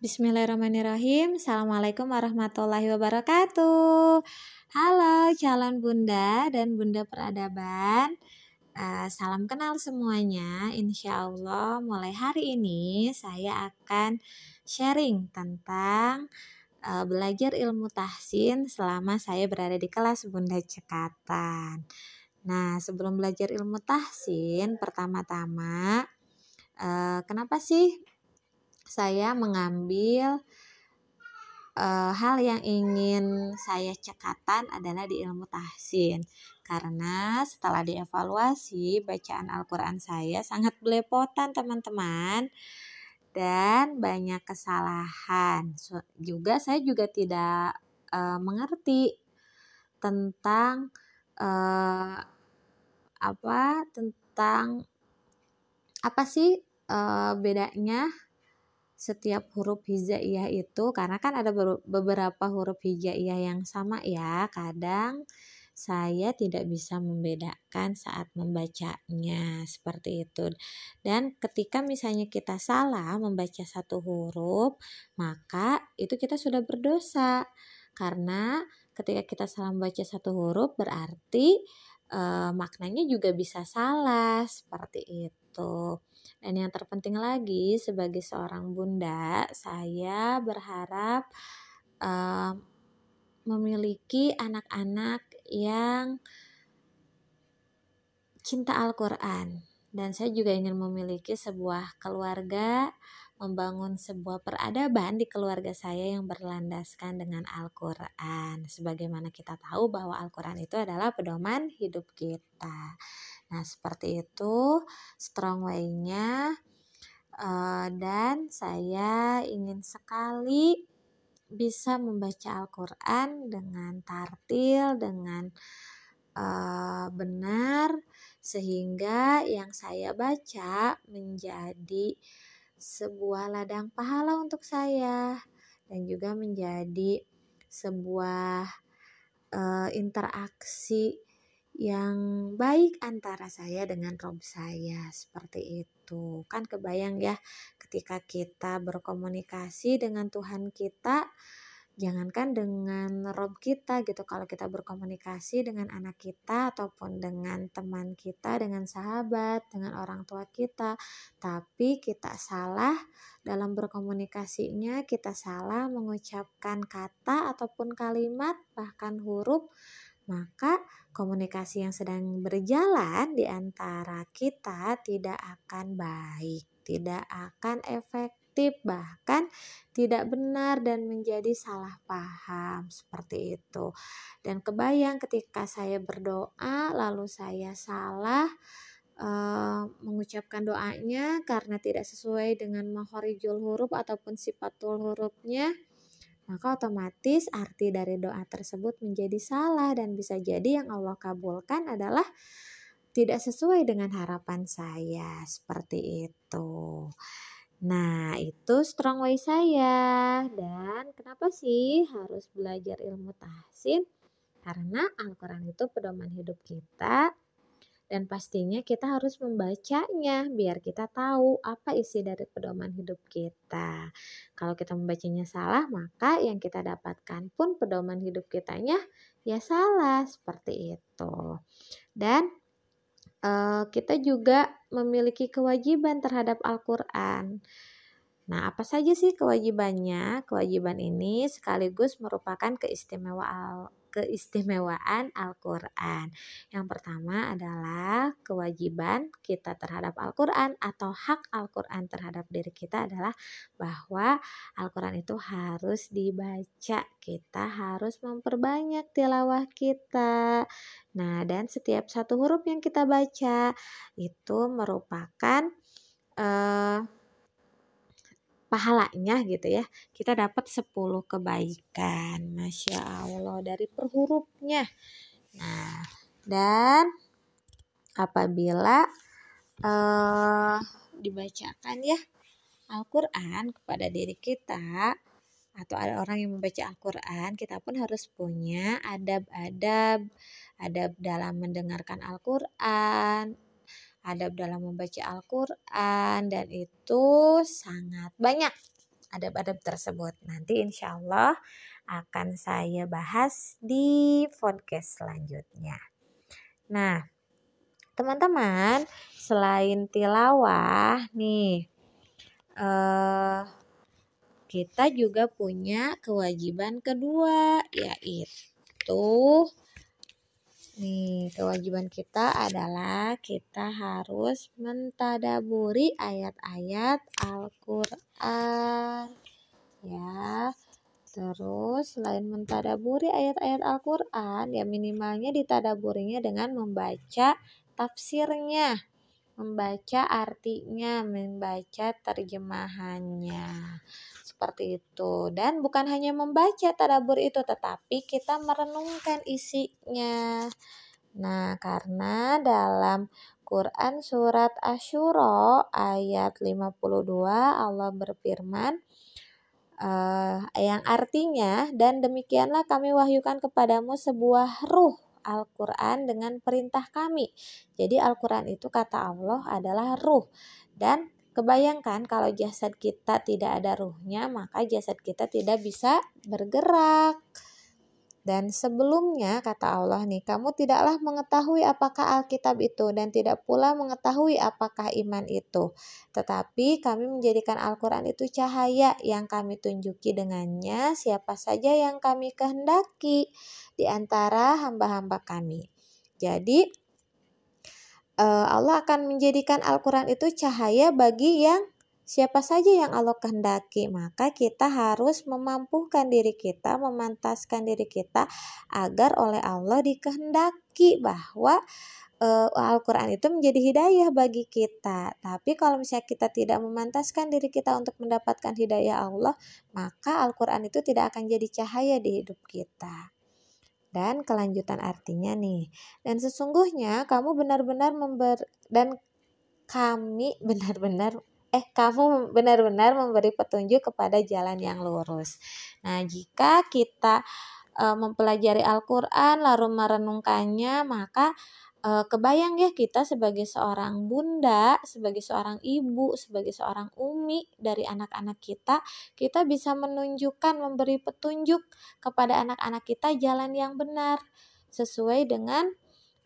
Bismillahirrahmanirrahim. Assalamualaikum warahmatullahi wabarakatuh. Halo calon bunda dan bunda peradaban. Uh, salam kenal semuanya. Insya Allah mulai hari ini saya akan sharing tentang uh, belajar ilmu tahsin selama saya berada di kelas Bunda Cekatan. Nah, sebelum belajar ilmu tahsin, pertama-tama, uh, kenapa sih saya mengambil uh, hal yang ingin saya cekatan adalah di ilmu tahsin. Karena setelah dievaluasi bacaan Al-Quran saya sangat belepotan teman-teman. Dan banyak kesalahan. So, juga saya juga tidak uh, mengerti tentang uh, apa tentang apa sih uh, bedanya setiap huruf hijaiyah itu karena kan ada beberapa huruf hijaiyah yang sama ya. Kadang saya tidak bisa membedakan saat membacanya seperti itu. Dan ketika misalnya kita salah membaca satu huruf, maka itu kita sudah berdosa. Karena ketika kita salah membaca satu huruf berarti e, maknanya juga bisa salah seperti itu. Dan yang terpenting lagi sebagai seorang bunda, saya berharap uh, memiliki anak-anak yang cinta Al-Quran. Dan saya juga ingin memiliki sebuah keluarga, membangun sebuah peradaban di keluarga saya yang berlandaskan dengan Al-Quran. Sebagaimana kita tahu bahwa Al-Quran itu adalah pedoman hidup kita. Nah, seperti itu strong way-nya. Uh, dan saya ingin sekali bisa membaca Al-Quran dengan tartil, dengan uh, benar, sehingga yang saya baca menjadi sebuah ladang pahala untuk saya dan juga menjadi sebuah uh, interaksi yang baik antara saya dengan Rob saya seperti itu. Kan kebayang ya ketika kita berkomunikasi dengan Tuhan kita jangankan dengan Rob kita gitu kalau kita berkomunikasi dengan anak kita ataupun dengan teman kita dengan sahabat dengan orang tua kita tapi kita salah dalam berkomunikasinya kita salah mengucapkan kata ataupun kalimat bahkan huruf maka komunikasi yang sedang berjalan di antara kita tidak akan baik, tidak akan efektif, bahkan tidak benar dan menjadi salah paham seperti itu. Dan kebayang ketika saya berdoa lalu saya salah uh, mengucapkan doanya karena tidak sesuai dengan mahorijul huruf ataupun sifatul hurufnya maka otomatis arti dari doa tersebut menjadi salah dan bisa jadi yang Allah kabulkan adalah tidak sesuai dengan harapan saya seperti itu. Nah, itu strong way saya. Dan kenapa sih harus belajar ilmu tahsin? Karena Al-Quran itu pedoman hidup kita dan pastinya kita harus membacanya biar kita tahu apa isi dari pedoman hidup kita. Kalau kita membacanya salah, maka yang kita dapatkan pun pedoman hidup kitanya ya salah seperti itu. Dan uh, kita juga memiliki kewajiban terhadap Al-Qur'an. Nah, apa saja sih kewajibannya? Kewajiban ini sekaligus merupakan keistimewaan keistimewaan Al-Quran. Yang pertama adalah kewajiban kita terhadap Al-Quran atau hak Al-Quran terhadap diri kita adalah bahwa Al-Quran itu harus dibaca. Kita harus memperbanyak tilawah kita. Nah, dan setiap satu huruf yang kita baca itu merupakan uh, pahalanya gitu ya kita dapat 10 kebaikan Masya Allah dari per hurufnya nah dan apabila uh, dibacakan ya Al-Quran kepada diri kita atau ada orang yang membaca Al-Quran, kita pun harus punya adab-adab, adab dalam mendengarkan Al-Quran, adab dalam membaca Al-Quran dan itu sangat banyak adab-adab tersebut. Nanti insya Allah akan saya bahas di podcast selanjutnya. Nah, teman-teman, selain tilawah nih, eh, kita juga punya kewajiban kedua, yaitu nih kewajiban kita adalah kita harus mentadaburi ayat-ayat Al-Quran ya Terus selain mentadaburi ayat-ayat Al-Quran, ya minimalnya ditadaburinya dengan membaca tafsirnya, membaca artinya, membaca terjemahannya. Seperti itu. Dan bukan hanya membaca tadabur itu, tetapi kita merenungkan isinya. Nah, karena dalam Quran surat Asyura ayat 52 Allah berfirman, uh, yang artinya dan demikianlah kami wahyukan kepadamu sebuah ruh Al-Quran dengan perintah kami. Jadi Al-Quran itu kata Allah adalah ruh dan kebayangkan kalau jasad kita tidak ada ruhnya maka jasad kita tidak bisa bergerak. Dan sebelumnya kata Allah nih, kamu tidaklah mengetahui apakah Alkitab itu dan tidak pula mengetahui apakah iman itu. Tetapi kami menjadikan Al-Quran itu cahaya yang kami tunjuki dengannya siapa saja yang kami kehendaki di antara hamba-hamba kami. Jadi Allah akan menjadikan Al-Quran itu cahaya bagi yang siapa saja yang Allah kehendaki, maka kita harus memampukan diri kita, memantaskan diri kita agar oleh Allah dikehendaki bahwa uh, Al-Quran itu menjadi hidayah bagi kita. Tapi kalau misalnya kita tidak memantaskan diri kita untuk mendapatkan hidayah Allah, maka Al-Quran itu tidak akan jadi cahaya di hidup kita. Dan kelanjutan artinya nih, dan sesungguhnya kamu benar-benar member dan kami benar-benar eh kamu benar-benar memberi petunjuk kepada jalan yang lurus. Nah, jika kita e, mempelajari Al-Qur'an lalu merenungkannya, maka e, kebayang ya kita sebagai seorang bunda, sebagai seorang ibu, sebagai seorang umi dari anak-anak kita, kita bisa menunjukkan memberi petunjuk kepada anak-anak kita jalan yang benar sesuai dengan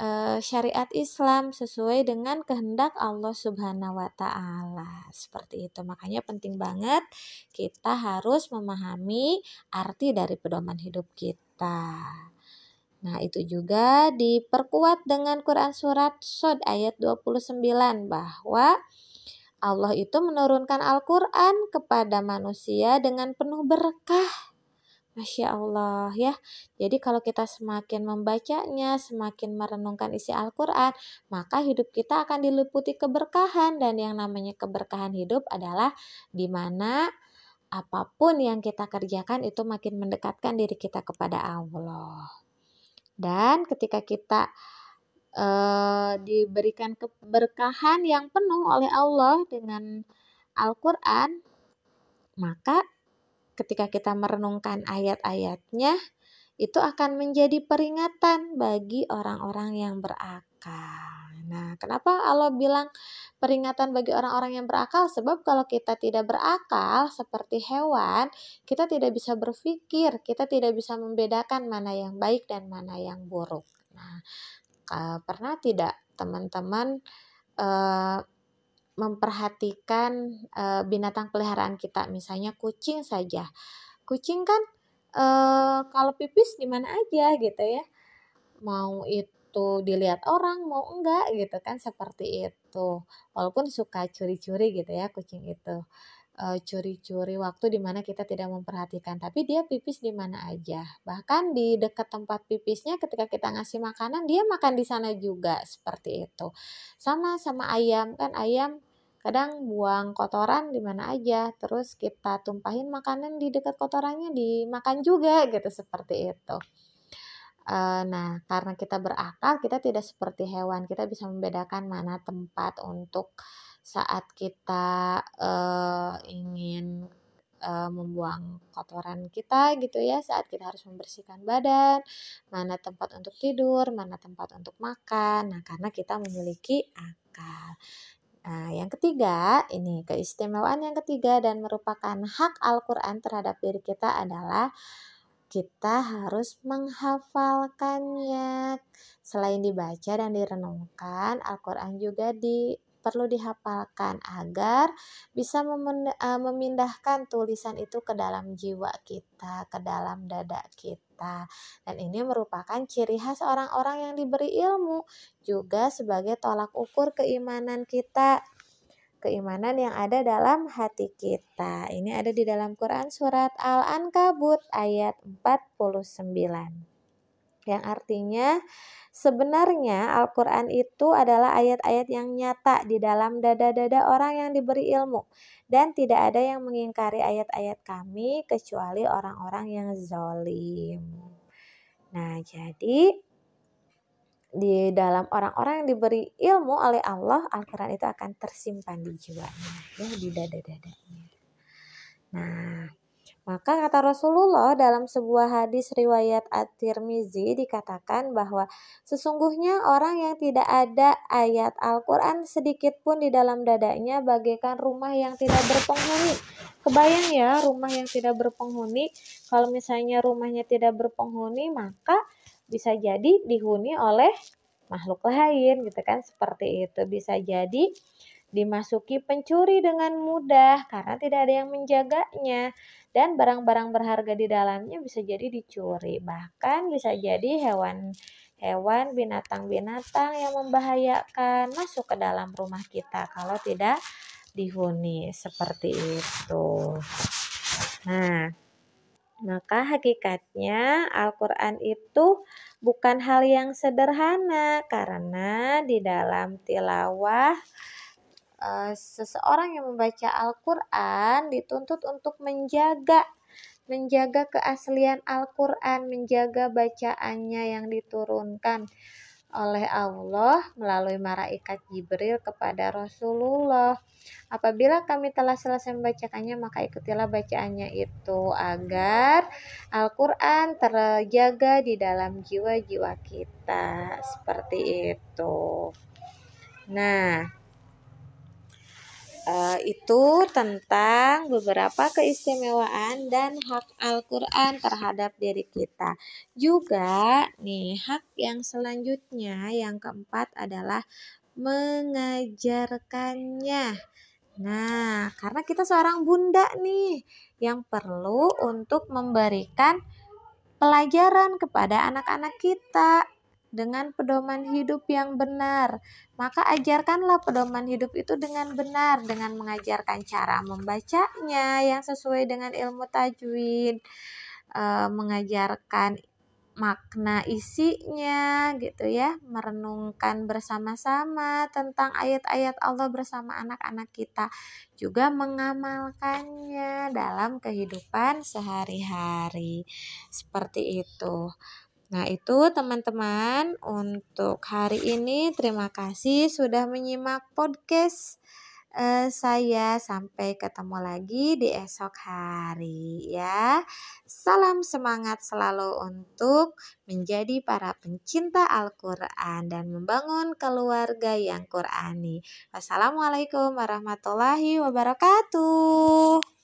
uh, syariat Islam sesuai dengan kehendak Allah Subhanahu wa taala. Seperti itu. Makanya penting banget kita harus memahami arti dari pedoman hidup kita. Nah, itu juga diperkuat dengan Quran surat Sod ayat 29 bahwa Allah itu menurunkan Al-Quran kepada manusia dengan penuh berkah Masya Allah ya. Jadi kalau kita semakin membacanya, semakin merenungkan isi Al-Quran, maka hidup kita akan diliputi keberkahan. Dan yang namanya keberkahan hidup adalah di mana apa pun yang kita kerjakan itu makin mendekatkan diri kita kepada Allah. Dan ketika kita uh, diberikan keberkahan yang penuh oleh Allah dengan Al-Quran, maka ketika kita merenungkan ayat-ayatnya, itu akan menjadi peringatan bagi orang-orang yang berakal. Nah, kenapa Allah bilang peringatan bagi orang-orang yang berakal? Sebab kalau kita tidak berakal seperti hewan, kita tidak bisa berpikir, kita tidak bisa membedakan mana yang baik dan mana yang buruk. Nah, pernah tidak teman-teman uh, memperhatikan e, binatang peliharaan kita, misalnya kucing saja. Kucing kan e, kalau pipis di mana aja gitu ya. Mau itu dilihat orang, mau enggak gitu kan seperti itu. Walaupun suka curi-curi gitu ya kucing itu. curi-curi waktu di mana kita tidak memperhatikan, tapi dia pipis di mana aja. Bahkan di dekat tempat pipisnya ketika kita ngasih makanan, dia makan di sana juga seperti itu. Sama sama ayam kan ayam kadang buang kotoran di mana aja terus kita tumpahin makanan di dekat kotorannya dimakan juga gitu seperti itu uh, nah karena kita berakal kita tidak seperti hewan. Kita bisa membedakan mana tempat untuk saat kita uh, ingin uh, membuang kotoran kita gitu ya. Saat kita harus membersihkan badan mana tempat untuk tidur mana tempat untuk makan. Nah karena kita memiliki akal. Nah, yang ketiga, ini keistimewaan yang ketiga dan merupakan hak Al-Quran terhadap diri kita adalah kita harus menghafalkannya. Selain dibaca dan direnungkan, Al-Quran juga di perlu dihafalkan agar bisa eh, memindahkan tulisan itu ke dalam jiwa kita, ke dalam dada kita. Dan ini merupakan ciri khas orang-orang yang diberi ilmu, juga sebagai tolak ukur keimanan kita. Keimanan yang ada dalam hati kita. Ini ada di dalam Quran surat Al-Ankabut ayat 49 yang artinya sebenarnya Al-Quran itu adalah ayat-ayat yang nyata di dalam dada-dada orang yang diberi ilmu dan tidak ada yang mengingkari ayat-ayat kami kecuali orang-orang yang zalim. Nah, jadi di dalam orang-orang yang diberi ilmu oleh Allah, Al-Quran itu akan tersimpan di jiwanya, ya di dada-dadanya. Nah, maka kata Rasulullah dalam sebuah hadis riwayat At-Tirmizi dikatakan bahwa sesungguhnya orang yang tidak ada ayat Al-Quran sedikit pun di dalam dadanya bagaikan rumah yang tidak berpenghuni. Kebayang ya rumah yang tidak berpenghuni, kalau misalnya rumahnya tidak berpenghuni maka bisa jadi dihuni oleh makhluk lain gitu kan seperti itu bisa jadi dimasuki pencuri dengan mudah karena tidak ada yang menjaganya dan barang-barang berharga di dalamnya bisa jadi dicuri. Bahkan bisa jadi hewan hewan, binatang-binatang yang membahayakan masuk ke dalam rumah kita kalau tidak dihuni seperti itu. Nah, maka hakikatnya Al-Quran itu bukan hal yang sederhana karena di dalam tilawah uh, seseorang yang membaca Al-Quran dituntut untuk menjaga menjaga keaslian Al-Quran, menjaga bacaannya yang diturunkan oleh Allah melalui malaikat Jibril kepada Rasulullah. Apabila kami telah selesai membacakannya, maka ikutilah bacaannya itu agar Al-Quran terjaga di dalam jiwa-jiwa kita. Seperti itu. Nah, uh, itu tentang beberapa keistimewaan dan hak Al-Quran terhadap diri kita. Juga nih hak yang selanjutnya yang keempat adalah mengajarkannya. Nah, karena kita seorang bunda nih yang perlu untuk memberikan pelajaran kepada anak-anak kita dengan pedoman hidup yang benar. Maka ajarkanlah pedoman hidup itu dengan benar dengan mengajarkan cara membacanya yang sesuai dengan ilmu tajwid, e, mengajarkan makna isinya gitu ya, merenungkan bersama-sama tentang ayat-ayat Allah bersama anak-anak kita, juga mengamalkannya dalam kehidupan sehari-hari. Seperti itu. Nah, itu teman-teman untuk hari ini terima kasih sudah menyimak podcast uh, saya sampai ketemu lagi di esok hari ya. Salam semangat selalu untuk menjadi para pencinta Al-Qur'an dan membangun keluarga yang Qur'ani. Wassalamualaikum warahmatullahi wabarakatuh.